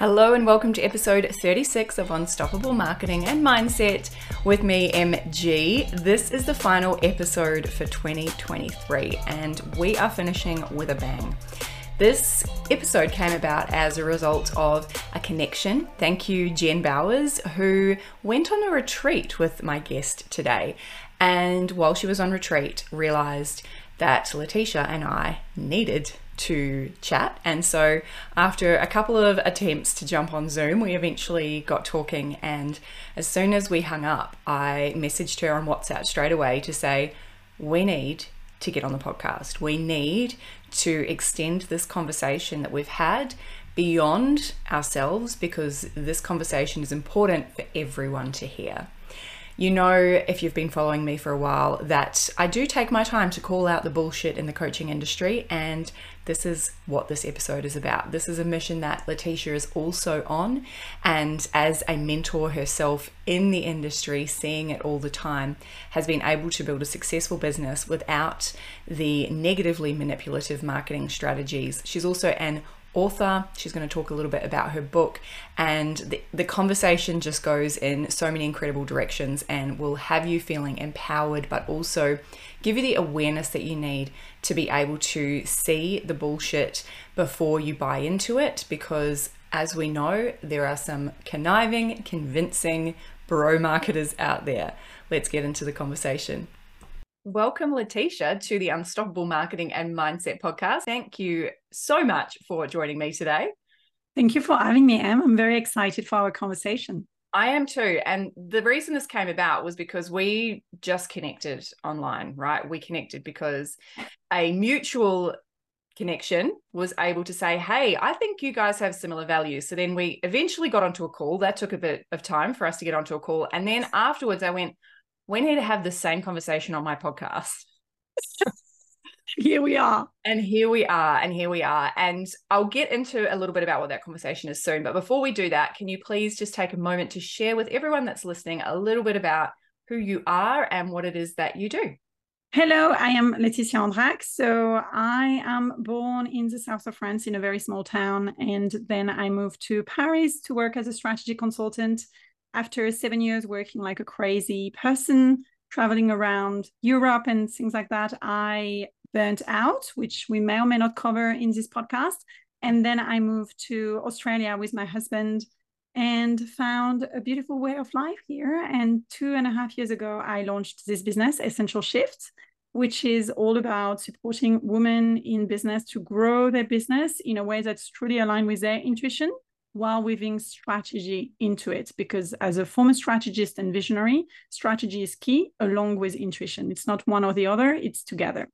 Hello, and welcome to episode 36 of Unstoppable Marketing and Mindset with me, MG. This is the final episode for 2023, and we are finishing with a bang. This episode came about as a result of a connection. Thank you, Jen Bowers, who went on a retreat with my guest today. And while she was on retreat, realized that Laetitia and I needed to chat. And so, after a couple of attempts to jump on Zoom, we eventually got talking. And as soon as we hung up, I messaged her on WhatsApp straight away to say, We need to get on the podcast. We need to extend this conversation that we've had beyond ourselves because this conversation is important for everyone to hear. You know, if you've been following me for a while, that I do take my time to call out the bullshit in the coaching industry, and this is what this episode is about. This is a mission that Laetitia is also on, and as a mentor herself in the industry, seeing it all the time, has been able to build a successful business without the negatively manipulative marketing strategies. She's also an author. She's going to talk a little bit about her book, and the, the conversation just goes in so many incredible directions and will have you feeling empowered, but also give you the awareness that you need to be able to see the bullshit before you buy into it. Because as we know, there are some conniving, convincing bro marketers out there. Let's get into the conversation. Welcome, Laetitia, to the Unstoppable Marketing and Mindset podcast. Thank you so much for joining me today. Thank you for having me, Em. I'm very excited for our conversation. I am too. And the reason this came about was because we just connected online, right? We connected because a mutual connection was able to say, Hey, I think you guys have similar values. So then we eventually got onto a call. That took a bit of time for us to get onto a call. And then afterwards, I went, we need to have the same conversation on my podcast. here we are. And here we are. And here we are. And I'll get into a little bit about what that conversation is soon. But before we do that, can you please just take a moment to share with everyone that's listening a little bit about who you are and what it is that you do? Hello, I am Laetitia Andrac. So I am born in the south of France in a very small town. And then I moved to Paris to work as a strategy consultant after seven years working like a crazy person, traveling around Europe and things like that, I burnt out, which we may or may not cover in this podcast. And then I moved to Australia with my husband and found a beautiful way of life here. And two and a half years ago, I launched this business, Essential Shift, which is all about supporting women in business to grow their business in a way that's truly aligned with their intuition while weaving strategy into it because as a former strategist and visionary strategy is key along with intuition it's not one or the other it's together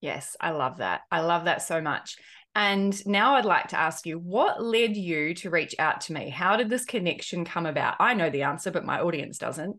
yes i love that i love that so much and now i'd like to ask you what led you to reach out to me how did this connection come about i know the answer but my audience doesn't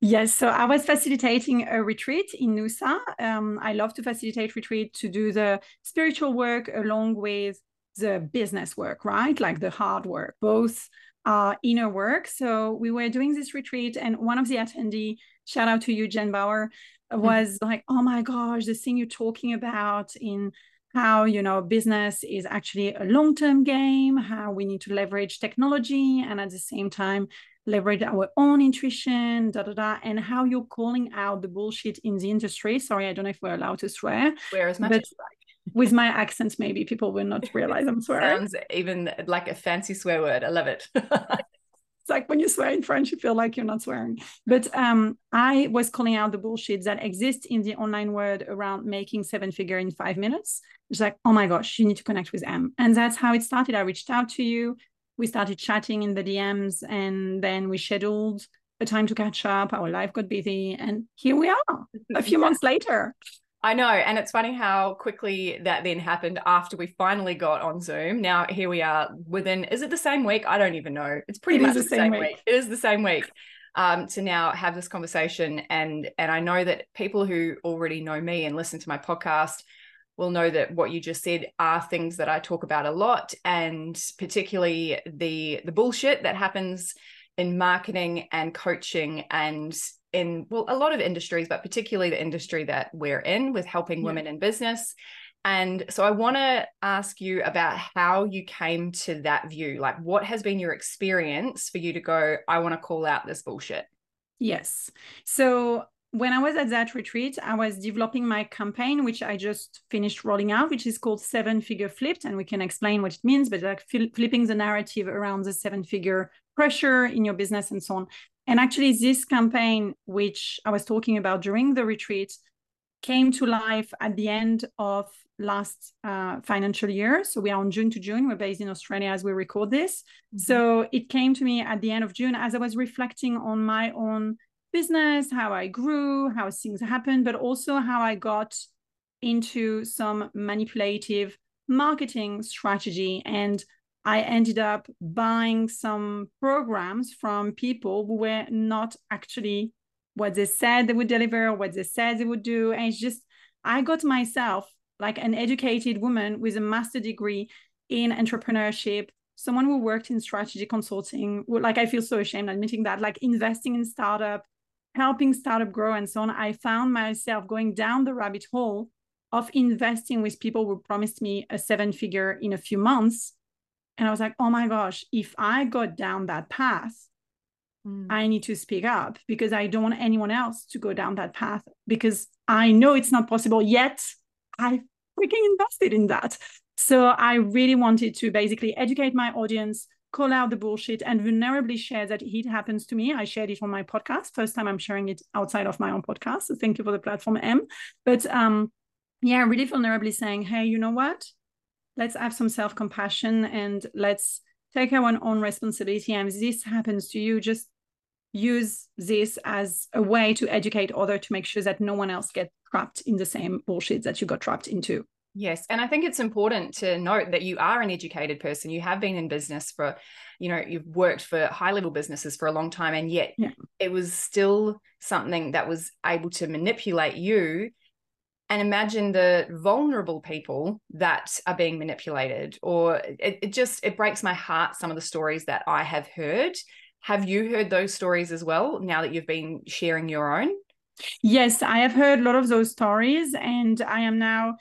Yes, so I was facilitating a retreat in Noosa. Um, I love to facilitate retreat to do the spiritual work along with the business work, right? Like the hard work, both uh, inner work. So we were doing this retreat, and one of the attendee, shout out to you, Jen Bauer. Was mm-hmm. like, "Oh my gosh, the thing you're talking about in how you know business is actually a long-term game, how we need to leverage technology, and at the same time." leverage our own intuition, da da da, and how you're calling out the bullshit in the industry. Sorry, I don't know if we're allowed to swear. Swear as much but, as with my accents, maybe people will not realize I'm swearing. Sounds even like a fancy swear word. I love it. it's like when you swear in French, you feel like you're not swearing. But um, I was calling out the bullshit that exists in the online world around making seven figure in five minutes. It's like, oh my gosh, you need to connect with M. And that's how it started. I reached out to you. We started chatting in the DMs and then we scheduled a time to catch up. Our life got busy. And here we are a few months later. I know. And it's funny how quickly that then happened after we finally got on Zoom. Now here we are within, is it the same week? I don't even know. It's pretty it much the same, week. week. It is the same week. Um, to now have this conversation and and I know that people who already know me and listen to my podcast will know that what you just said are things that I talk about a lot and particularly the the bullshit that happens in marketing and coaching and in well a lot of industries but particularly the industry that we're in with helping yeah. women in business And so I want to ask you about how you came to that view. Like, what has been your experience for you to go, I want to call out this bullshit? Yes. So when I was at that retreat, I was developing my campaign, which I just finished rolling out, which is called Seven Figure Flipped. And we can explain what it means, but like flipping the narrative around the seven figure pressure in your business and so on. And actually, this campaign, which I was talking about during the retreat, came to life at the end of last uh, financial year. So we are on June to June. We're based in Australia as we record this. Mm-hmm. So it came to me at the end of June as I was reflecting on my own business, how I grew, how things happened, but also how I got into some manipulative marketing strategy. And I ended up buying some programs from people who were not actually what they said they would deliver, what they said they would do. And it's just, I got myself like an educated woman with a master degree in entrepreneurship someone who worked in strategy consulting like i feel so ashamed admitting that like investing in startup helping startup grow and so on, I found myself going down the rabbit hole of investing with people who promised me a seven figure in a few months. And I was like, oh my gosh, if I got down that path, mm. I need to speak up because I don't want anyone else to go down that path because I know it's not possible yet. I freaking invested in that. So I really wanted to basically educate my audience, call out the bullshit and vulnerably share that it happens to me. I shared it on my podcast. First time I'm sharing it outside of my own podcast. So thank you for the platform, M. But um, yeah, really vulnerably saying, hey, you know what? Let's have some self compassion and let's take our own responsibility. And if this happens to you, just use this as a way to educate other to make sure that no one else gets trapped in the same bullshit that you got trapped into. Yes. And I think it's important to note that you are an educated person. You have been in business for, you know, you've worked for high level businesses for a long time. And yet yeah. it was still something that was able to manipulate you. And imagine the vulnerable people that are being manipulated, or it, it just, it breaks my heart, some of the stories that I have heard. Have you heard those stories as well now that you've been sharing your own? Yes, I have heard a lot of those stories. And I am now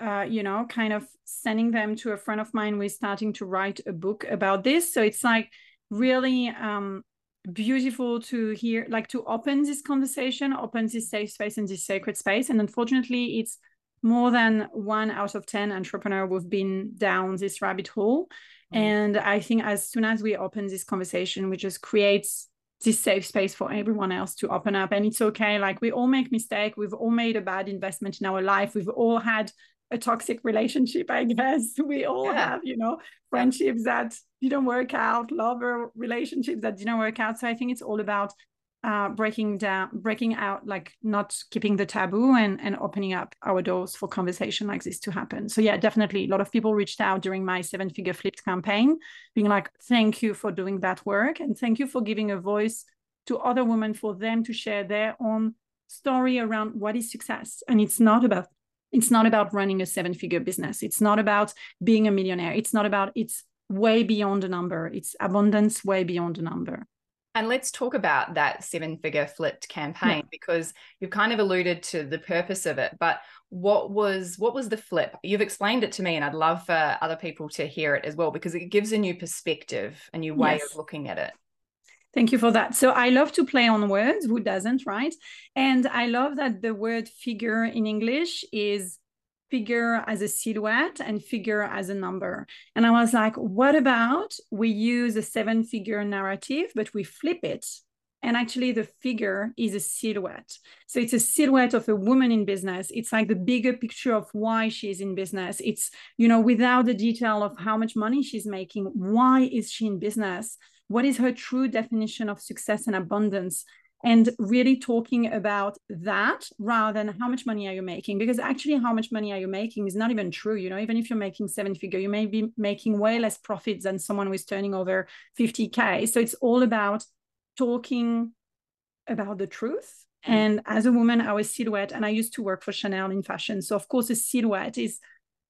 uh, you know, kind of sending them to a friend of mine we're starting to write a book about this. So it's like really um, beautiful to hear, like to open this conversation, open this safe space and this sacred space. And unfortunately, it's more than one out of 10 entrepreneur who've been down this rabbit hole. Mm. And I think as soon as we open this conversation, we just creates this safe space for everyone else to open up and it's okay like we all make mistake we've all made a bad investment in our life we've all had a toxic relationship, I guess. We all yeah. have, you know, friendships that didn't work out, lover relationships that didn't work out. So I think it's all about uh, breaking down, breaking out, like not keeping the taboo and, and opening up our doors for conversation like this to happen. So yeah, definitely a lot of people reached out during my seven figure flipped campaign, being like, thank you for doing that work. And thank you for giving a voice to other women for them to share their own story around what is success. And it's not about it's not about running a seven figure business. It's not about being a millionaire. It's not about, it's way beyond a number. It's abundance way beyond a number. And let's talk about that seven figure flipped campaign yeah. because you've kind of alluded to the purpose of it. But what was what was the flip? You've explained it to me, and I'd love for other people to hear it as well because it gives a new perspective, a new way yes. of looking at it. Thank you for that. So I love to play on words. Who doesn't, right? And I love that the word figure in English is figure as a silhouette and figure as a number. And I was like, what about we use a seven figure narrative, but we flip it? And actually, the figure is a silhouette. So it's a silhouette of a woman in business. It's like the bigger picture of why she's in business. It's, you know, without the detail of how much money she's making, why is she in business? What is her true definition of success and abundance? And really talking about that rather than how much money are you making? Because actually how much money are you making is not even true you know? Even if you're making seven figure you may be making way less profits than someone who is turning over 50k so it's all about talking about the truth. Mm. and as a woman our silhouette and i used to work for chanel in fashion. So of course a silhouette is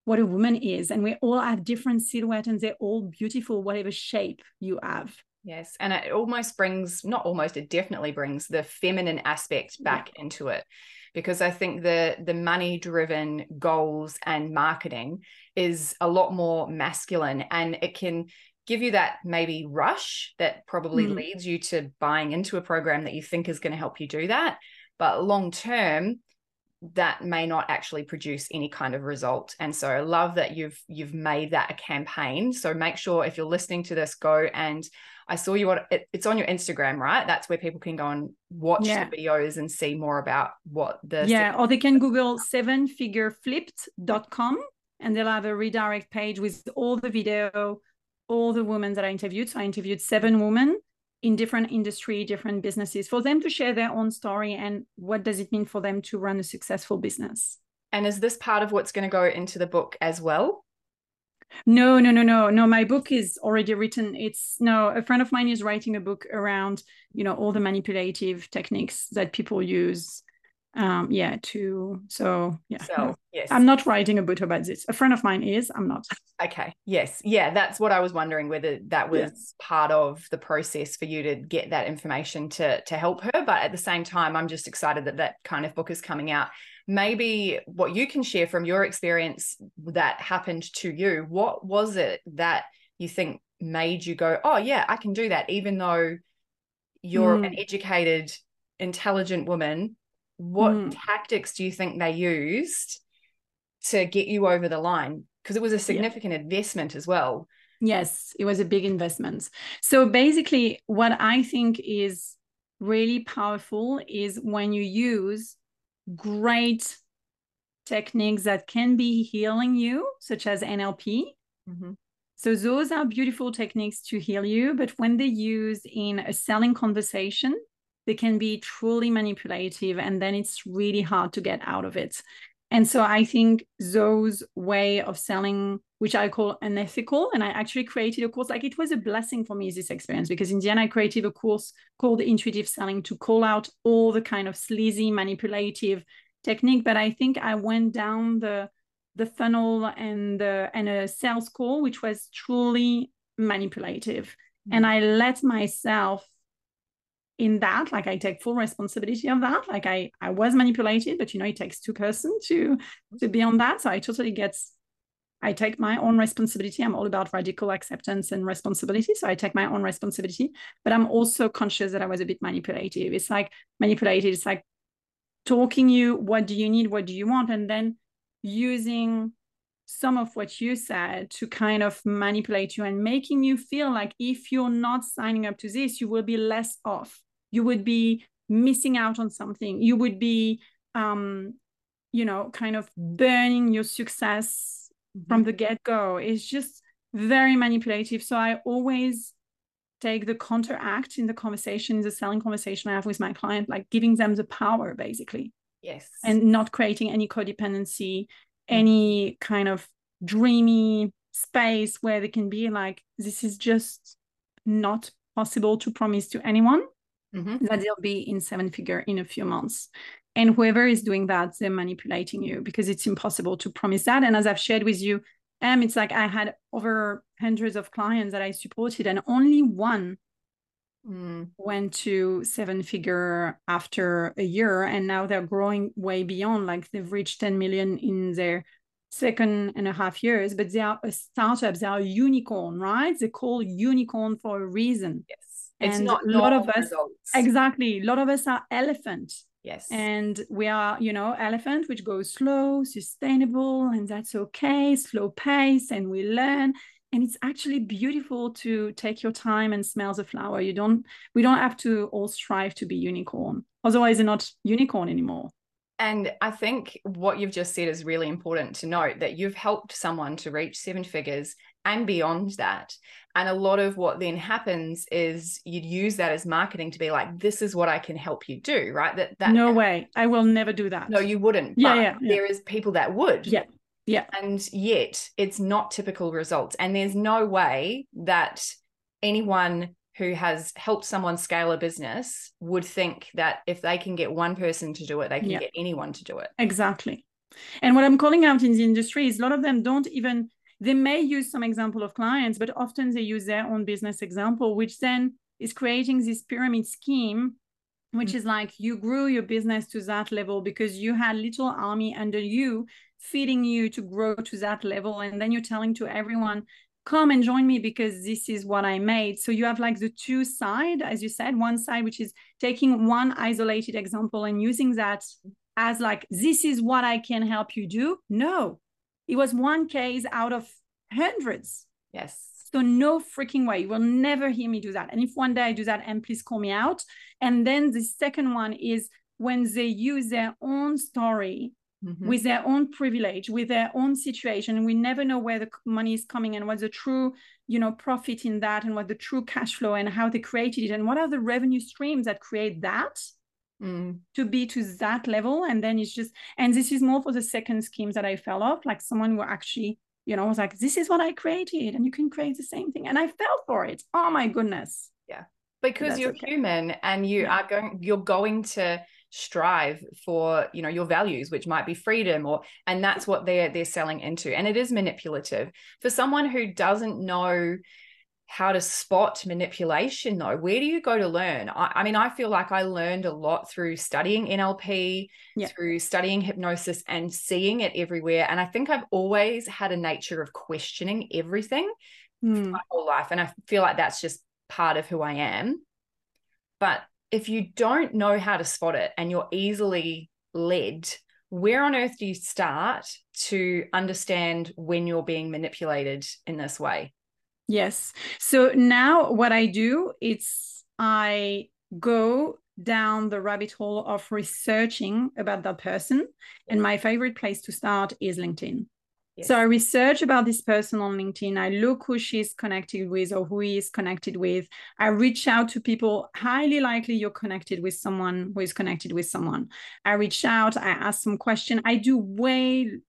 what a woman is. And we all have different silhouette and they're all beautiful whatever shape you have Yes. And it almost brings, not almost, it definitely brings the feminine aspect back yeah. into it. Because I think the the money driven goals and marketing is a lot more masculine and it can give you that maybe rush that probably mm. leads you to buying into a program that you think is going to help you do that. But long term, that may not actually produce any kind of result. And so i love that you've you've made that a campaign. So make sure if you're listening to this go and i saw you what it, it's on your instagram right? That's where people can go and watch yeah. the videos and see more about what the yeah or they can google sevenfigureflipped.com and they'll have a redirect page with all the video all the women that i interviewed. So i interviewed seven women in different industry, different businesses, for them to share their own story and what does it mean for them to run a successful business. And is this part of what's going to go into the book as well? No, no, no, no, no. My book is already written. It's no, a friend of mine is writing a book around, you know, all the manipulative techniques that people use um yeah to so yeah so, no. yes i'm not writing a book about this a friend of mine is i'm not okay yes yeah that's what i was wondering whether that was yes. part of the process for you to get that information to to help her but at the same time i'm just excited that that kind of book is coming out maybe what you can share from your experience that happened to you what was it that you think made you go oh yeah i can do that even though you're mm. an educated intelligent woman what mm. tactics do you think they used to get you over the line because it was a significant yeah. investment as well yes it was a big investment so basically what i think is really powerful is when you use great techniques that can be healing you such as nlp mm-hmm. so those are beautiful techniques to heal you but when they use in a selling conversation they can be truly manipulative and then it's really hard to get out of it. And so i think those way of selling which i call unethical and i actually created a course like it was a blessing for me this experience because in the end i created a course called intuitive selling to call out all the kind of sleazy manipulative technique. But i think i went down the the funnel and the and a sales call which was truly manipulative. Mm-hmm. and i let myself in that like i take full responsibility of that. Like i i was manipulated but you know it takes two person to to be on that. So i totally get i take my own responsibility. I'm all about radical acceptance and responsibility. So i take my own responsibility but i'm also conscious that i was a bit manipulative. It's like manipulated. It's like talking you what do you need? What do you want? And then using some of what you said to kind of manipulate you and making you feel like if you're not signing up to this, you will be less off. You would be missing out on something. You would be, um, you know, kind of burning your success mm-hmm. from the get go. It's just very manipulative. So I always take the counteract in the conversation, the selling conversation I have with my client, like giving them the power basically. Yes. And not creating any codependency any kind of dreamy space where they can be like this is just not possible to promise to anyone mm-hmm. that they'll be in seven figure in a few months. And whoever is doing that they're manipulating you because it's impossible to promise that. And as i've shared with you um, it's like i had over hundreds of clients that i supported and only one mm. went to seven figure after a year and now they're growing way beyond like they've reached 10 million in their second and a half years but they are a startup they are a unicorn right? They call unicorn for a reason. Yes. It's and not a lot of us results. exactly. A lot of us are elephant. Yes. And we are you know elephant which goes slow sustainable and that's okay slow pace and we learn and it's actually beautiful to take your time and smell the flower. You don't we don't have to all strive to be unicorn. Otherwise they're not unicorn anymore. And i think what you've just said is really important to note that you've helped someone to reach seven figures and beyond that. And a lot of what then happens is you'd use that as marketing to be like this is what i can help you do right? That that no way. I will never do that. No you wouldn't yeah, yeah, yeah. there is people that would. Yeah yeah. And yet it's not typical results. And there's no way that anyone who has helped someone scale a business would think that if they can get one person to do it, they can yeah. get anyone to do it. Exactly. And what I'm calling out in the industry is a lot of them don't even they may use some example of clients, but often they use their own business example, which then is creating this pyramid scheme which mm-hmm. is like you grew your business to that level because you had little army under you feeding you to grow to that level and then you're telling to everyone come and join me because this is what i made so you have like the two side as you said one side which is taking one isolated example and using that as like this is what i can help you do no it was one case out of hundreds yes so no freaking way. You will never hear me do that. And if one day I do that, and please call me out. And then the second one is when they use their own story mm-hmm. with their own privilege, with their own situation. We never know where the money is coming and what's the true, you know, profit in that and what the true cash flow and how they created it and what are the revenue streams that create that. Mm. to be to that level and then it's just and this is more for the second schemes that i fell off like someone who actually you know, was like, this is what I created, and you can create the same thing. And I fell for it. Oh my goodness. Yeah. Because you're okay. human and you yeah. are going, you're going to strive for, you know, your values, which might be freedom or and that's what they're they're selling into. And it is manipulative. For someone who doesn't know how to spot manipulation though where do you go to learn I, I, mean i feel like i learned a lot through studying nlp yeah. through studying hypnosis and seeing it everywhere and i think i've always had a nature of questioning everything mm. my whole life and i feel like that's just part of who i am but if you don't know how to spot it and you're easily led where on earth do you start to understand when you're being manipulated in this way Yes. So now what I do it's I go down the rabbit hole of researching about that person and my favorite place to start is LinkedIn. Yes. So I research about this person on LinkedIn. I look who she's connected with or who he is connected with. I reach out to people. Highly likely you're connected with someone who is connected with someone. I reach out. I ask some question. I do way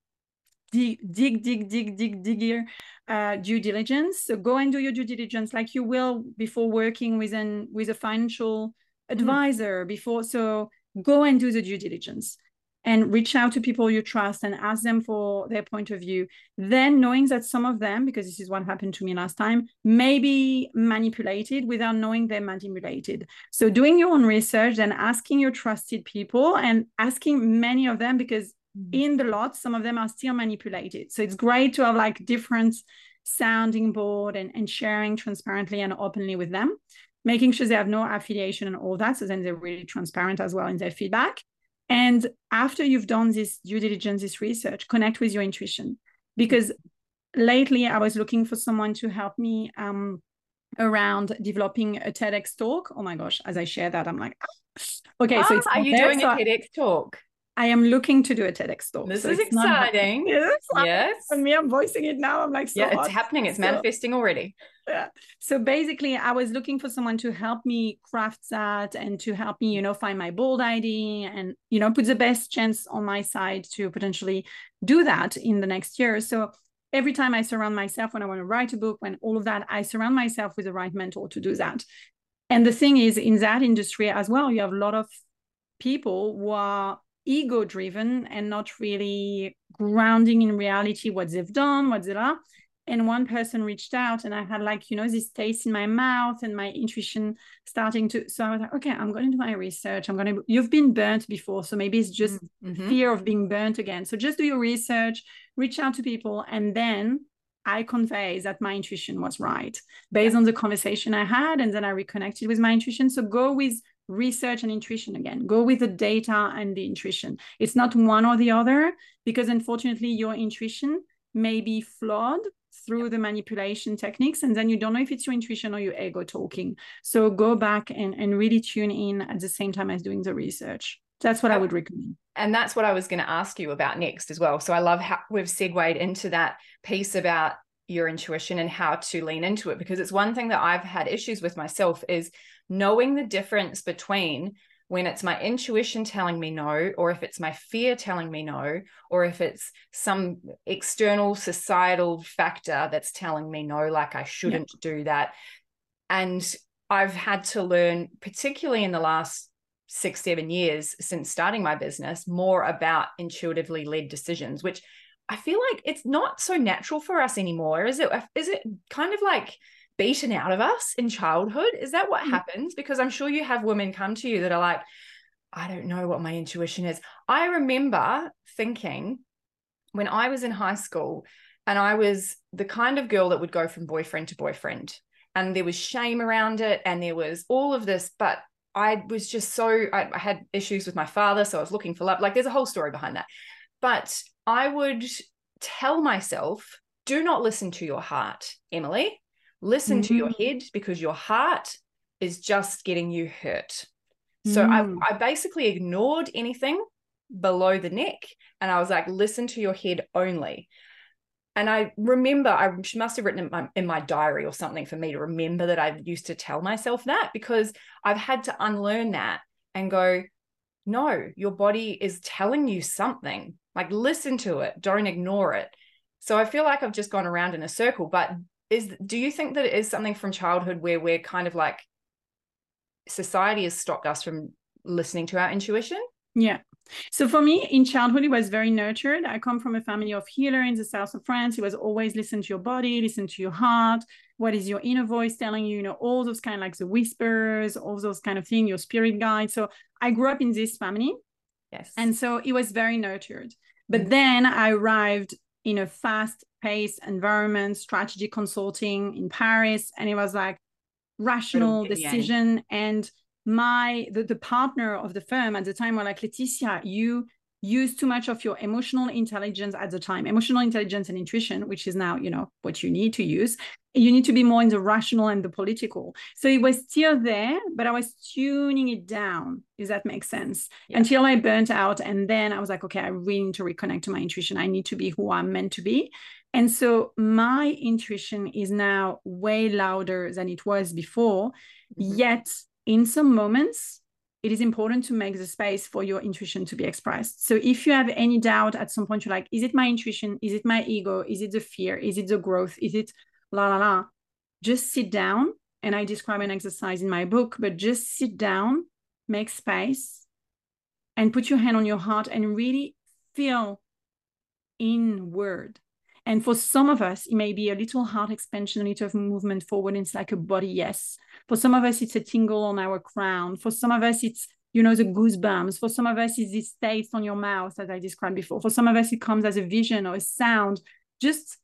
dig, dig, dig, dig, dig, dig here uh, due diligence. So go and do your due diligence like you will before working with an with a financial advisor mm. before. So go and do the due diligence and reach out to people you trust and ask them for their point of view. Then knowing that some of them, because this is what happened to me last time, may be manipulated without knowing they're manipulated. So doing your own research and asking your trusted people and asking many of them because Mm-hmm. in the lot some of them are still manipulated so it's great to have like different sounding board and, and sharing transparently and openly with them making sure they have no affiliation and all that so then they're really transparent as well in their feedback and after you've done this due diligence this research connect with your intuition because lately i was looking for someone to help me um, around developing a TEDx talk. Oh my gosh, as I share that, I'm like, okay, so it's are you doing so a TEDx talk? I am looking to do a TEDx talk. This so is exciting. Yes. Yes. And me, I'm voicing it now. I'm like, so yeah, it's happening. It's so, manifesting already. Yeah. So basically, I was looking for someone to help me craft that and to help me, you know, find my bold ID and, you know, put the best chance on my side to potentially do that in the next year. So every time I surround myself when I want to write a book, when all of that, I surround myself with the right mentor to do that. And the thing is, in that industry as well, you have a lot of people who are ego driven and not really grounding in reality what they've done, what they are. And one person reached out, and I had like, you know, this taste in my mouth and my intuition starting to. So I was like, okay, I'm going to do my research. I'm going to, you've been burnt before. So maybe it's just mm-hmm. fear of being burnt again. So just do your research, reach out to people, and then I convey that my intuition was right based on the conversation I had. And then I reconnected with my intuition. So go with research and intuition again. Go with the data and the intuition. It's not one or the other because unfortunately your intuition may be flawed through the manipulation techniques and then you don't know if it's your intuition or your ego talking. So go back and, and really tune in at the same time as doing the research. That's what I would recommend. And that's what I was going to ask you about next as well. So I love how we've segued into that piece about your intuition and how to lean into it because it's one thing that I've had issues with myself is knowing the difference between when it's my intuition telling me no, or if it's my fear telling me no, or if it's some external societal factor that's telling me no, like I shouldn't yeah. do that. And I've had to learn, particularly in the last six, seven years since starting my business, more about intuitively led decisions, which I feel like it's not so natural for us anymore. Is it? Is it kind of like beaten out of us in childhood? Is that what mm. happens? Because I'm sure you have women come to you that are like, I don't know what my intuition is. I remember thinking when I was in high school and I was the kind of girl that would go from boyfriend to boyfriend. And there was shame around it and there was all of this, but I was just so I, I had issues with my father, so I was looking for love. Like there's a whole story behind that. But I would tell myself, do not listen to your heart, Emily. Listen mm-hmm. to your mm-hmm. head because your heart is just getting you hurt. So mm. I, I basically ignored anything below the neck and I was like, listen to your head only. And I remember I must have written in my, in my diary or something for me to remember that I used to tell myself that because I've had to unlearn that and go, no, your body is telling you something. Like listen to it, don't ignore it. So I feel like I've just gone around in a circle. But is do you think that it is something from childhood where we're kind of like society has stopped us from listening to our intuition? Yeah. So for me, in childhood, it was very nurtured. I come from a family of healers in the south of France. It was always listen to your body, listen to your heart. What is your inner voice telling you? You know, all those kind of like the whispers, all those kind of thing, your spirit guide. So I grew up in this family. Yes. And so it was very nurtured. But mm-hmm. then I arrived in a fast paced environment, strategy consulting in Paris. And it was like rational decision. And my the, the partner of the firm at the time were like, Laetitia, you use too much of your emotional intelligence at the time. Emotional intelligence and intuition which is now you know what you need to use you need to be more in the rational and the political. So it was still there but i was tuning it down Does that make sense yeah. until i burnt out. And then i was like okay i really need to reconnect to my intuition. I need to be who i'm meant to be. And so my intuition is now way louder than it was before. Mm-hmm. yet in some moments it is important to make the space for your intuition to be expressed. So if you have any doubt at some point, you're like, is it my intuition? Is it my ego? Is it the fear? Is it the growth? Is it la la la? Just sit down. And I describe an exercise in my book, but just sit down, make space, and put your hand on your heart and really feel inward. And for some of us, it may be a little heart expansion, a little movement forward. It's like a body yes. For some of us, it's a tingle on our crown. For some of us, it's you know the goosebumps. For some of us, it's this taste on your mouth, as I described before. For some of us, it comes as a vision or a sound. Just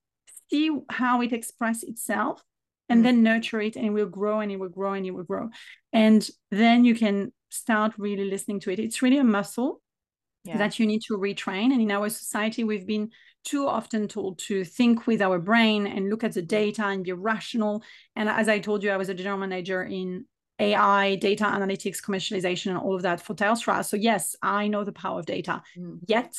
see how it expresses itself and mm. then nurture it and it will grow and it will grow and it will grow and then you can start really listening to it it's really a muscle yeah. that you need to retrain and in our society we've been too often told to think with our brain and look at the data and be rational. And as I told you, I was a general manager in AI, data analytics, commercialization, and all of that for Telstra. So, yes, I know the power of data. Mm. Yet,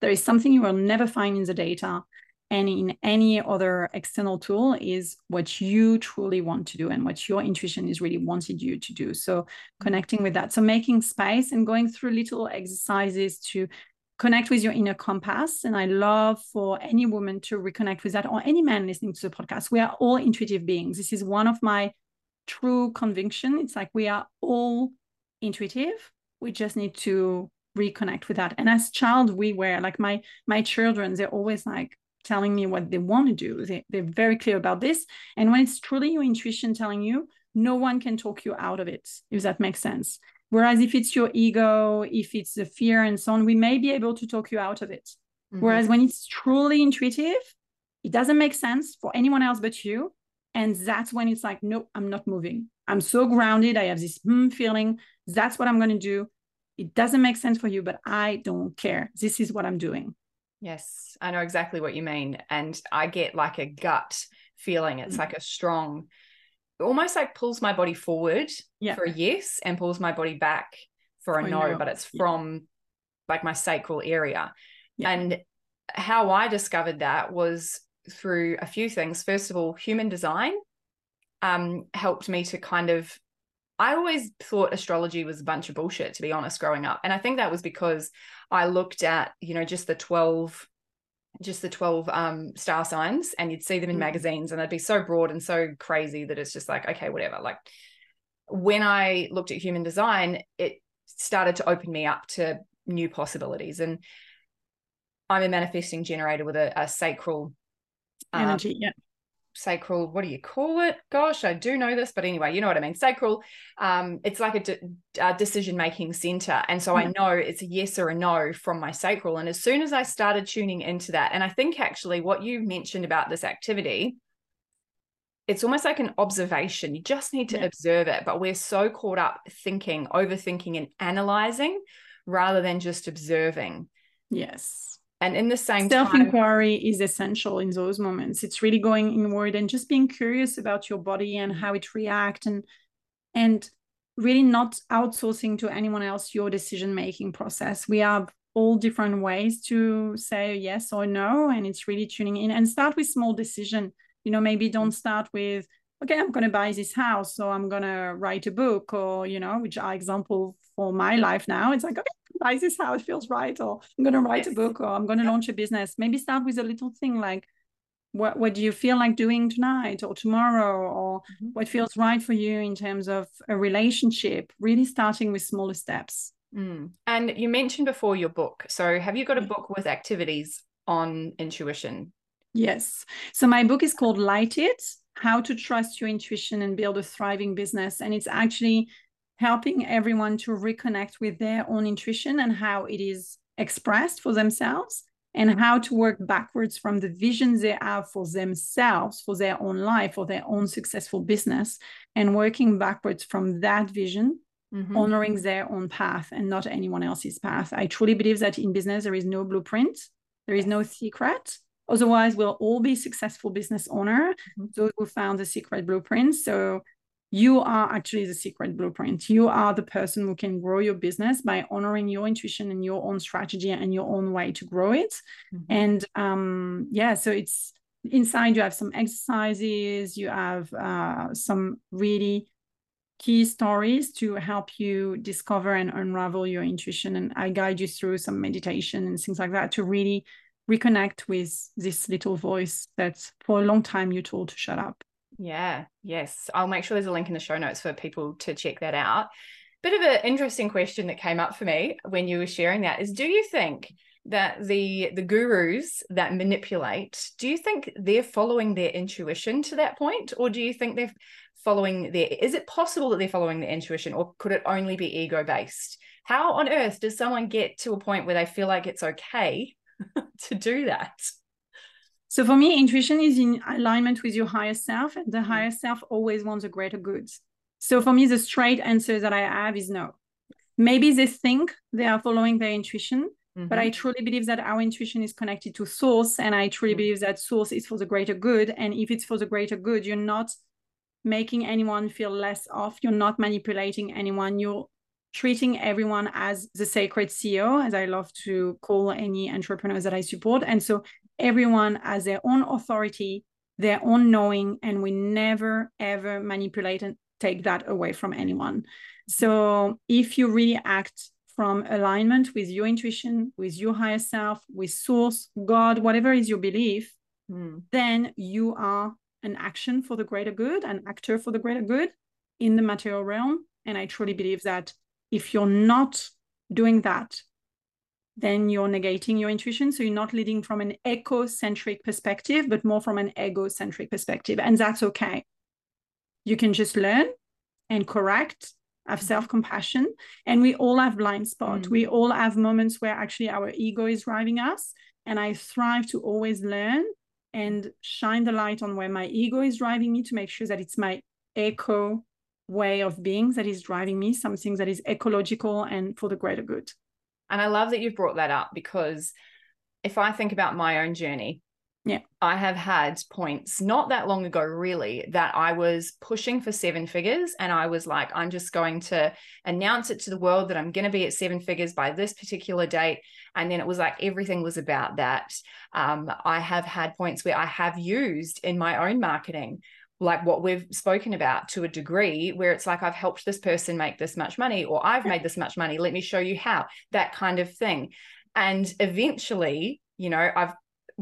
there is something you will never find in the data and in any other external tool is what you truly want to do and what your intuition is really wanted you to do. So, connecting with that. So, making space and going through little exercises to connect with your inner compass. And I love for any woman to reconnect with that or any man listening to the podcast. We are all intuitive beings. This is one of my true conviction. It's like we are all intuitive. We just need to reconnect with that. And as child, we were like my my children, they're always like telling me what they want to do. They, they're very clear about this. And when it's truly your intuition telling you, no one can talk you out of it, if that makes sense. Whereas if it's your ego, if it's the fear and so on, we may be able to talk you out of it. Mm-hmm. Whereas when it's truly intuitive, it doesn't make sense for anyone else but you. And that's when it's like, no, I'm not moving. I'm so grounded. I have this mm feeling. That's what I'm going to do. It doesn't make sense for you, but I don't care. This is what I'm doing. Yes, I know exactly what you mean. And I get like a gut feeling. It's mm-hmm. like a strong almost like pulls my body forward yeah. for a yes and pulls my body back for a no, no, but it's from yeah. like my sacral area. Yeah. And how I discovered that was through a few things. First of all, human design um, helped me to kind of I always thought astrology was a bunch of bullshit, to be honest, growing up. And I think that was because I looked at, you know, just the 12 just the 12 um, star signs and you'd see them in mm. magazines and they'd be so broad and so crazy that it's just like okay whatever like when i looked at human design it started to open me up to new possibilities and I'm a manifesting generator with a, a sacral um, energy. Yeah sacral what do you call it? Gosh i do know this but anyway you know what i mean? Sacral um it's like a, de- a decision making center. And so i know it's a yes or a no from my sacral. And as soon as i started tuning into that and i think actually what you mentioned about this activity it's almost like an observation. You just need to yeah. observe it but we're so caught up thinking overthinking and analyzing rather than just observing. Yes and in the same self inquiry is essential in those moments. It's really going inward and just being curious about your body and how it reacts and and really not outsourcing to anyone else your decision making process. We have all different ways to say yes or no and it's really tuning in. And start with small decision. You know maybe don't start with okay i'm going to buy this house so i'm going to write a book or you know which are example for my life now. It's like okay this is how it feels right or i'm going to write yes. a book or i'm going to yeah. launch a business. Maybe start with a little thing like what what do you feel like doing tonight or tomorrow or mm-hmm. what feels right for you in terms of a relationship really starting with smaller steps. Mm. and you mentioned before your book. So have you got a book with activities on intuition? Yes. So my book is called light it how to trust your intuition and build a thriving business. And it's actually helping everyone to reconnect with their own intuition and how it is expressed for themselves and how to work backwards from the visions they have for themselves, for their own life, for their own successful business, and working backwards from that vision, mm-hmm. honoring their own path and not anyone else's path. I truly believe that in business, there is no blueprint, there is no secret. Otherwise, we'll all be successful business owner, mm-hmm. those who found the secret blueprint. So you are actually the secret blueprint. You are the person who can grow your business by honoring your intuition and your own strategy and your own way to grow it. Mm-hmm. And um, yeah, so it's inside you have some exercises, you have uh, some really key stories to help you discover and unravel your intuition. And I guide you through some meditation and things like that to really reconnect with this little voice that for a long time you told to shut up. Yeah, yes. I'll make sure there's a link in the show notes for people to check that out. Bit of an interesting question that came up for me when you were sharing that is do you think that the the gurus that manipulate do you think they're following their intuition to that point or do you think they're following their is it possible that they're following their intuition or could it only be ego based how on earth does someone get to a point where they feel like it's okay to do that so for me, intuition is in alignment with your higher self, and the higher self always wants a greater good. So for me, the straight answer that I have is no. Maybe they think they are following their intuition, mm-hmm. but I mm-hmm. truly believe that our intuition is connected to source, and I truly mm-hmm. believe that source is for the greater good. And if it's for the greater good, you're not making anyone feel less off. You're not manipulating anyone. You're treating everyone as the sacred CEO, as I love to call any entrepreneurs that I support. And so everyone has their own authority, their own knowing, and we never ever manipulate and take that away from anyone. So if you really act from alignment with your intuition, with your higher self, with source, God, whatever is your belief, mm. then you are an action for the greater good, an actor for the greater good in the material realm. And I truly believe that if you're not doing that then you're negating your intuition. So you're not leading from an eco-centric perspective, but more from an ego-centric perspective. And that's okay. You can just learn and correct, have mm-hmm. self-compassion. And we all have blind spot. Mm. We all have moments where actually our ego is driving us. And I thrive to always learn and shine the light on where my ego is driving me to make sure that it's my eco way of being that is driving me, something that is ecological and for the greater good. And I love that you've brought that up because if I think about my own journey, yeah, I have had points not that long ago, really, that I was pushing for seven figures. And I was like, I'm just going to announce it to the world that I'm going to be at seven figures by this particular date. And then it was like everything was about that. Um, I have had points where I have used in my own marketing like what we've spoken about to a degree where it's like i've helped this person make this much money or i've made this much money. Let me show you how that kind of thing. And eventually you know i've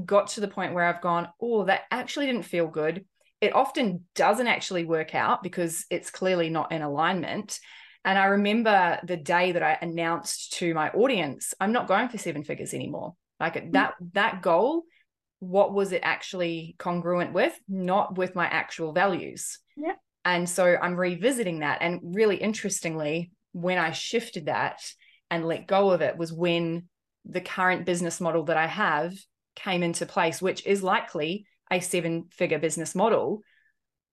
got to the point where i've gone oh that actually didn't feel good. It often doesn't actually work out because it's clearly not in alignment. And I remember the day that I announced to my audience, I'm not going for seven figures anymore. Like mm. that that goal, what was it actually congruent with? Not with my actual values. Yeah. And so I'm revisiting that. And really interestingly, when I shifted that and let go of it was when the current business model that I have came into place, which is likely a seven figure business model,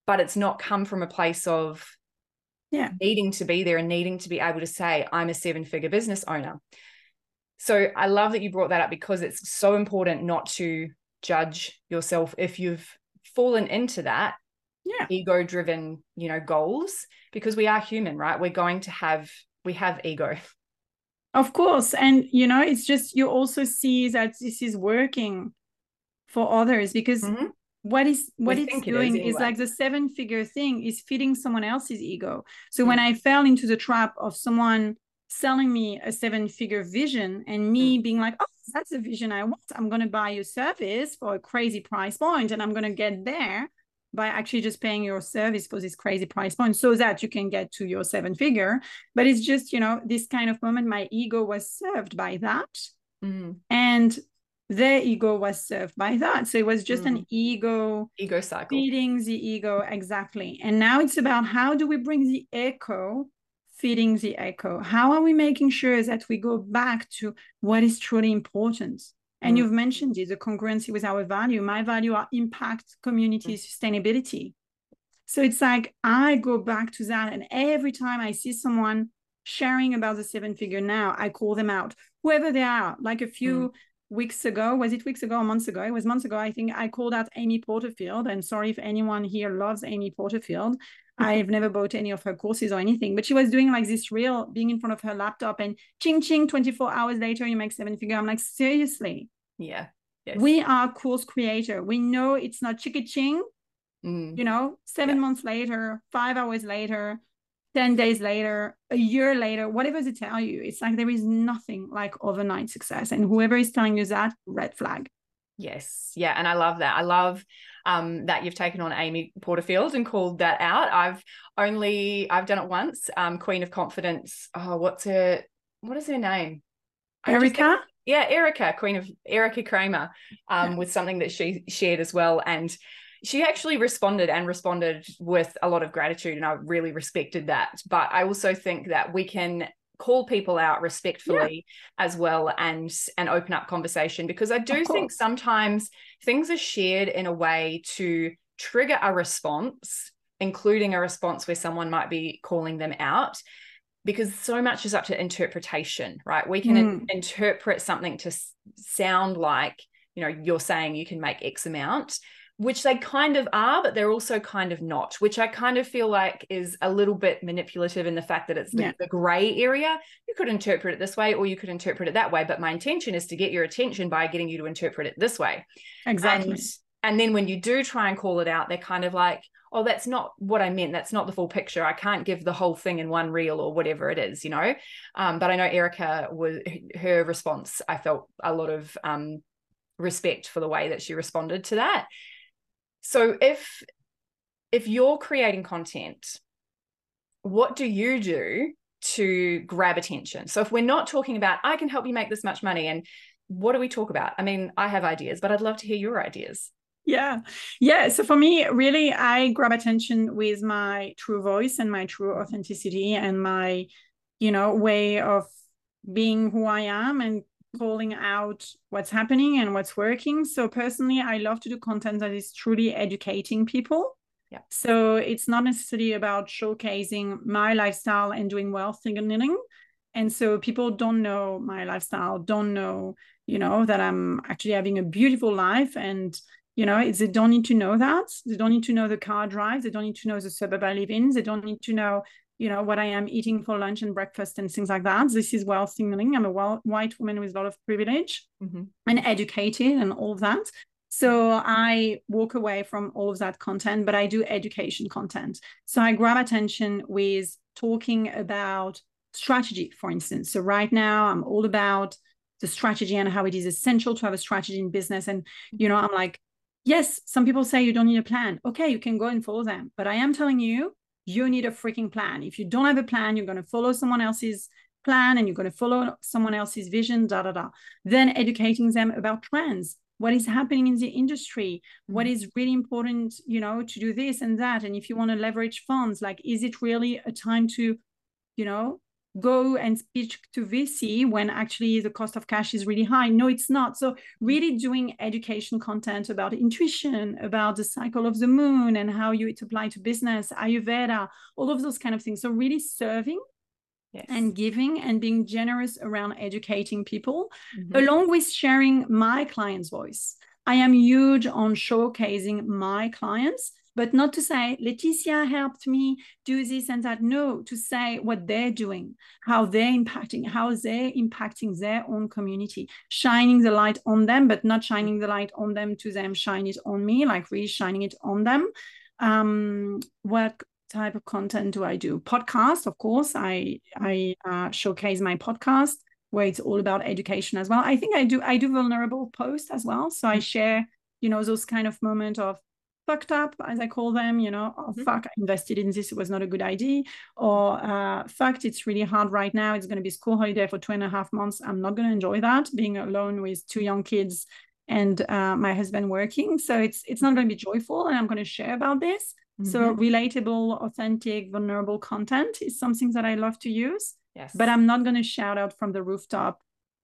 but it's not come from a place of yeah. needing to be there and needing to be able to say, I'm a seven figure business owner. So I love that you brought that up because it's so important not to judge yourself if you've fallen into that yeah. ego driven, you know, goals because we are human, right? We're going to have we have ego. Of course. And you know, it's just you also see that this is working for others because mm-hmm what is what it's doing it is, anyway. is, like the seven figure thing is feeding someone else's ego so mm. when i fell into the trap of someone selling me a seven figure vision and me mm. being like oh that's the vision i want i'm going to buy your service for a crazy price point and i'm going to get there by actually just paying your service for this crazy price point so that you can get to your seven figure but it's just you know this kind of moment my ego was served by that mm. and their ego was served by that. So it was just mm. an ego ego cycle feeding the ego exactly. And now it's about how do we bring the echo feeding the echo? How are we making sure that we go back to what is truly important? And mm. you've mentioned it, the congruency with our value. My value are impact, community, mm. sustainability. So it's like I go back to that. And every time I see someone sharing about the seven figure now, I call them out, whoever they are. Like a few mm weeks ago was it weeks ago or months ago it was months ago i think i called out amy porterfield and sorry if anyone here loves amy porterfield i've never bought any of her courses or anything but she was doing like this real being in front of her laptop and ching ching 24 hours later you make seven figure i'm like seriously yeah yes. we are course creator we know it's not chicka ching mm. you know seven yeah. months later five hours later 10 days later, a year later, whatever they tell you, it's like there is nothing like overnight success. And whoever is telling you that, red flag. Yes. Yeah. And I love that. I love um, that you've taken on Amy Porterfield and called that out. I've only, I've done it once. Um, Queen of Confidence. Oh, what's her, what is her name? Erika? yeah, Erika, Queen of Erika Cramer, um, yeah. with something that she shared as well. And she actually responded and responded with a lot of gratitude and i really respected that but i also think that we can call people out respectfully yeah. as well and and open up conversation because i do think sometimes things are shared in a way to trigger a response including a response where someone might be calling them out because so much is up to interpretation right we can mm. in- interpret something to s- sound like you know you're saying you can make x amount which they kind of are, but they're also kind of not, which I kind of feel like is a little bit manipulative in the fact that it's the, yeah. the gray area. You could interpret it this way or you could interpret it that way, but my intention is to get your attention by getting you to interpret it this way. Exactly. And, and then when you do try and call it out, they're kind of like, oh, that's not what I meant. That's not the full picture. I can't give the whole thing in one reel or whatever it is, you know. Um, but I know Erika was her response. I felt a lot of um, respect for the way that she responded to that so if if you're creating content what do you do to grab attention? So if we're not talking about i can help you make this much money and what do we talk about? I mean i have ideas but i'd love to hear your ideas. Yeah. Yeah. So for me really i grab attention with my true voice and my true authenticity and my you know way of being who i am and calling out what's happening and what's working. So personally, I love to do content that is truly educating people. Yeah. So it's not necessarily about showcasing my lifestyle and doing wealth signaling. And so people don't know my lifestyle, don't know, you know, that I'm actually having a beautiful life. And, you know, they don't need to know that. They don't need to know the car drive. They don't need to know the suburb I live in. They don't need to know you know what i am eating for lunch and breakfast and things like that. This is wealth signaling i'm a well, white woman with a lot of privilege mm-hmm. and educated and all of that. So i walk away from all of that content but i do education content. So i grab attention with talking about strategy for instance. So right now i'm all about the strategy and how it is essential to have a strategy in business. And you know i'm like yes some people say you don't need a plan. Okay you can go and follow them. But i am telling you you need a freaking plan. If you don't have a plan, you're going to follow someone else's plan and you're going to follow someone else's vision, da da da. Then educating them about trends, what is happening in the industry, what Mm-hmm. really important, you know, to do this and that. And if you want to leverage funds, like, is it really a time to, you know, go and speak to VC when actually the cost of cash is really high? No, it's not. So really doing education content about intuition, about the cycle of the moon and how you it apply to business, Ayurveda, all of those kind of things. So really serving Yes. and giving and being generous around educating people Mhm. along with sharing my client's voice. I am huge on showcasing my clients, but not to say Laetitia helped me do this and that. No, to say what they're doing, how they're impacting, how they're impacting their own community, shining the light on them, but not shining the light on them to them, shine it on me, like really shining it on them. Um, what type of content do I do? Podcast, of course. I I uh, showcase my podcast where it's all about education as well. I think I do I do vulnerable posts as well. So I share, you know, those kind of moment of fucked up, as I call them, you know, oh Mhm. fuck, I invested in this, it was not a good idea. Or uh fucked, it's really hard right now. It's gonna be school holiday for two and a half months. I'm not gonna enjoy that, being alone with two young kids and uh, my husband working. So it's it's not gonna be joyful and I'm gonna share about this. So Mhm. relatable, authentic, vulnerable content is something that I love to use yes. but I'm not going to shout out from the rooftop,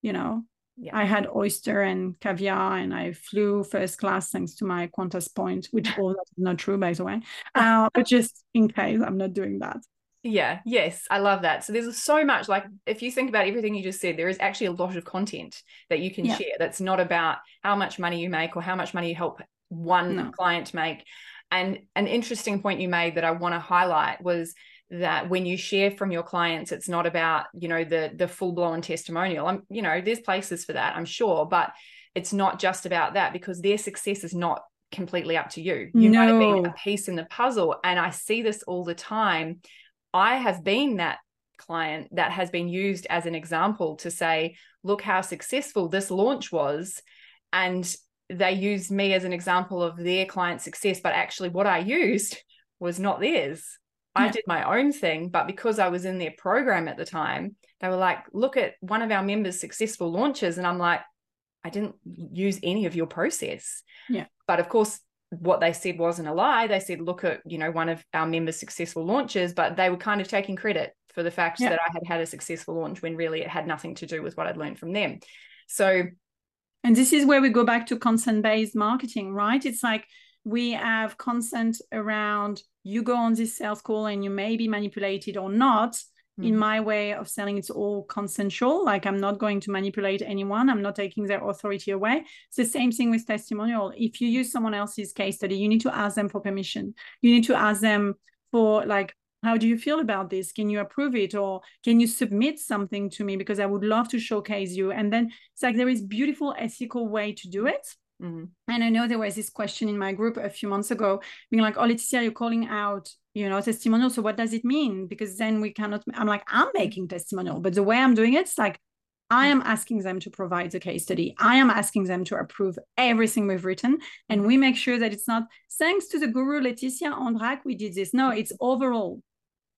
you know. Yeah. I had oyster and caviar and I flew first class thanks to my Qantas point, which all that is not true, by the way. Uh, but just in case I'm not doing that. Yeah, yes, I love that. So there's so much like if you think about everything you just said, there is actually a lot of content that you can Yeah. share that's not about how much money you make or how much money you help one No. client make. And an interesting point you made that I want to highlight was that when you share from your clients, it's not about, you know, the the full-blown testimonial. I'm, you know, there's places for that, I'm sure, but it's not just about that because their success is not completely up to you. You might have been a piece in the puzzle. And I see this all the time I have been that client that has been used as an example to say, look how successful this launch was. And they used me as an example of their client success. But actually, what I used was not theirs. I did my own thing. But because I was in their program at the time, they were like, look at one of our members' successful launches. And I'm like, I didn't use any of your process. Yeah. But of course, what they said wasn't a lie. They said, look at, you know, one of our members' successful launches, but they were kind of taking credit for the fact Yeah. that I had had a successful launch when really it had nothing to do with what I'd learned from them. So, And this is where we go back to consent based marketing, right? It's like we have consent around you go on this sales call and you may be manipulated or not. In Mhm. my way of selling, it's all consensual. Like I'm not going to manipulate anyone. I'm not taking their authority away. It's the same thing with testimonial. If you use someone else's case study, you need to ask them for permission. You need to ask them for like, how do you feel about this? Can you approve it? Or can you submit something to me? Because I would love to showcase you. And then it's like there is beautiful ethical way to do it. Mhm. And I know there was this question in my group a few months ago, being like, "Oh, Laetitia, you're calling out, you know, testimonial. So what does it mean? Because then we cannot." I'm like, "I'm making testimonial, but the way I'm doing it, it's like I am asking them to provide the case study. I am asking them to approve everything we've written, and we make sure that it's not thanks to the guru Laetitia Andrac we did this. No, it's overall."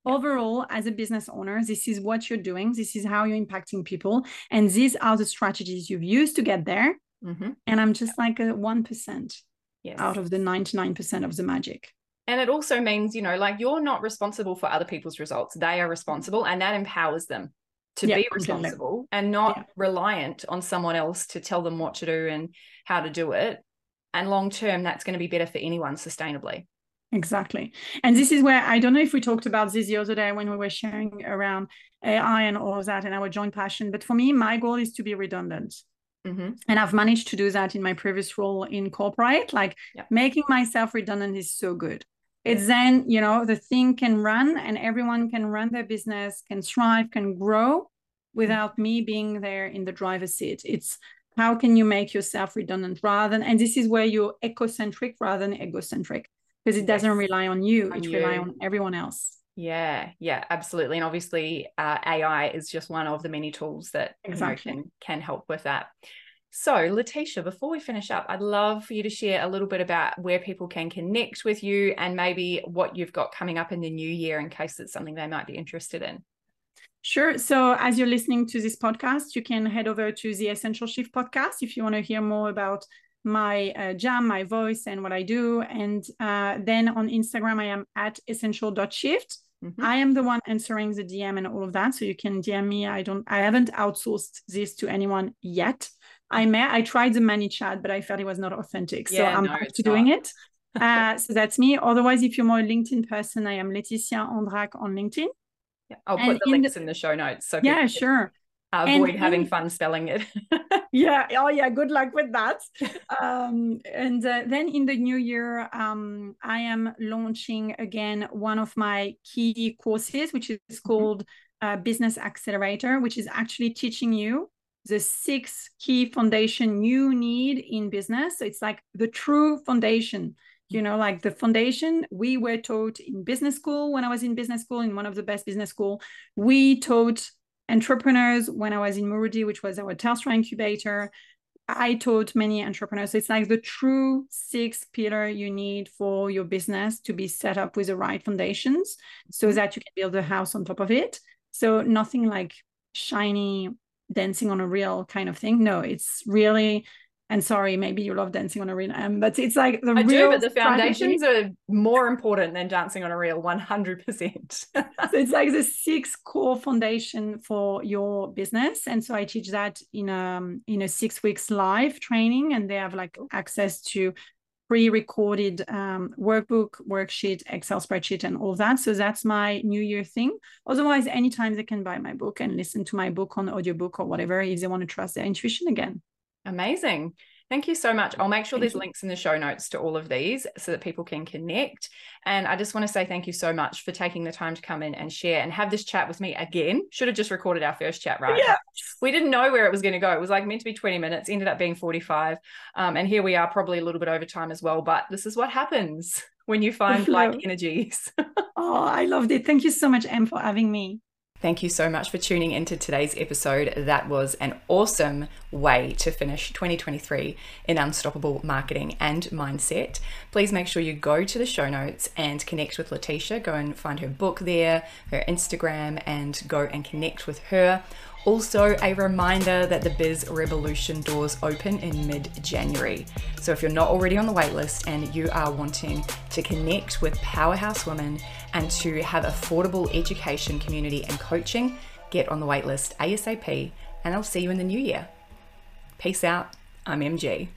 Yeah. Overall, as a business owner, this is what you're doing. This is how you're impacting people. And these are the strategies you've used to get there Mhm. and I'm just like a 1% yes. out of the 99% of the magic. And it also means, you know, like you're not responsible for other people's results. They are responsible and that empowers them to Yeah, be responsible and not Yeah. reliant on someone else to tell them what to do and how to do it. And long term, that's going to be better for anyone sustainably. Exactly. And this is where I don't know if we talked about this the other day when we were sharing around AI and all of that and our joint passion. But for me, my goal is to be redundant. Hmm And I've managed to do that in my previous role in corporate. Like making myself redundant is so good. It's then, you know, the thing can run and everyone can run their business, can thrive, can grow without me being there in the driver's seat. It's how can you make yourself redundant rather than, and this is where you're ecocentric rather than egocentric because it doesn't Yes. rely on you, On it rely on everyone else. Yeah, yeah, absolutely. And obviously, uh, AI is just one of the many tools that Exactly. can can help with that. So, Laetitia, before we finish up, I'd love for you to share a little bit about where people can connect with you and maybe what you've got coming up in the new year in case it's something they might be interested in. Sure. So, as you're listening to this podcast, you can head over to the Essential Shift podcast if you want to hear more about my uh, jam, my voice, and what I do. And uh, then on Instagram, I am at essential.shift. Mm-hmm. I am the one answering the DM and all of that. So you can DM me. I don't, I haven't outsourced this to anyone yet. I may, I tried the ManyChat, but I felt it was not authentic. Yeah, so I'm no, back to not. doing it. uh, so that's me. Otherwise, if you're more a LinkedIn person, I am Laetitia Andrac on LinkedIn. Yeah, I'll put and the links the, in the show notes. So yeah, sure. Avoid and having fun spelling it. yeah. Oh, yeah. Good luck with that. um, and uh, then in the new year, um, I am launching again one of my key courses, which is mm-hmm. called uh, Business Accelerator, which is actually teaching you the six key foundation you need in business. So it's like the true foundation you know like the foundation we were taught in business school when i was in business school in one of the best business school we taught entrepreneurs when i was in muru-D, which was our telstra incubator i taught many entrepreneurs. So it's like the true six pillar you need for your business to be set up with the right foundations so mm-hmm. that you can build a house on top of it. So nothing like shiny dancing on a reel kind of thing. No it's really and sorry, maybe you love dancing on a reel, um, but it's like the I real. do, but the foundations strategy. are more important than dancing on a reel, one hundred percent. It's like the six core foundation for your business, and so I teach that in a um, in a six weeks live training, and they have like access to pre-recorded um, workbook, worksheet, Excel spreadsheet, and all that. So that's my New Year thing. Otherwise, anytime they can buy my book and listen to my book on audiobook or whatever if they want to trust their intuition again. Amazing. Thank you so much. I'll make sure there's links in the show notes to all of these so that people can connect. And I just want to say thank you so much for taking the time to come in and share and have this chat with me again. Should have just recorded our first chat, right? Yeah. We didn't know where it was going to go. It was like meant to be 20 minutes, ended up being 45. Um, and here we are, probably a little bit over time as well. But this is what happens when you find like energies. oh, I loved it. Thank you so much, Em, for having me. Thank you so much for tuning into today's episode. That was an awesome way to finish 2023 in unstoppable marketing and mindset. Please make sure you go to the show notes and connect with Laetitia. Go and find her book there, her Instagram, and go and connect with her. Also, a reminder that the Biz Rebelution doors open in mid January. So, if you're not already on the waitlist and you are wanting to connect with powerhouse women and to have affordable education, community, and coaching, get on the waitlist ASAP, and I'll see you in the new year. Peace out. I'm MG.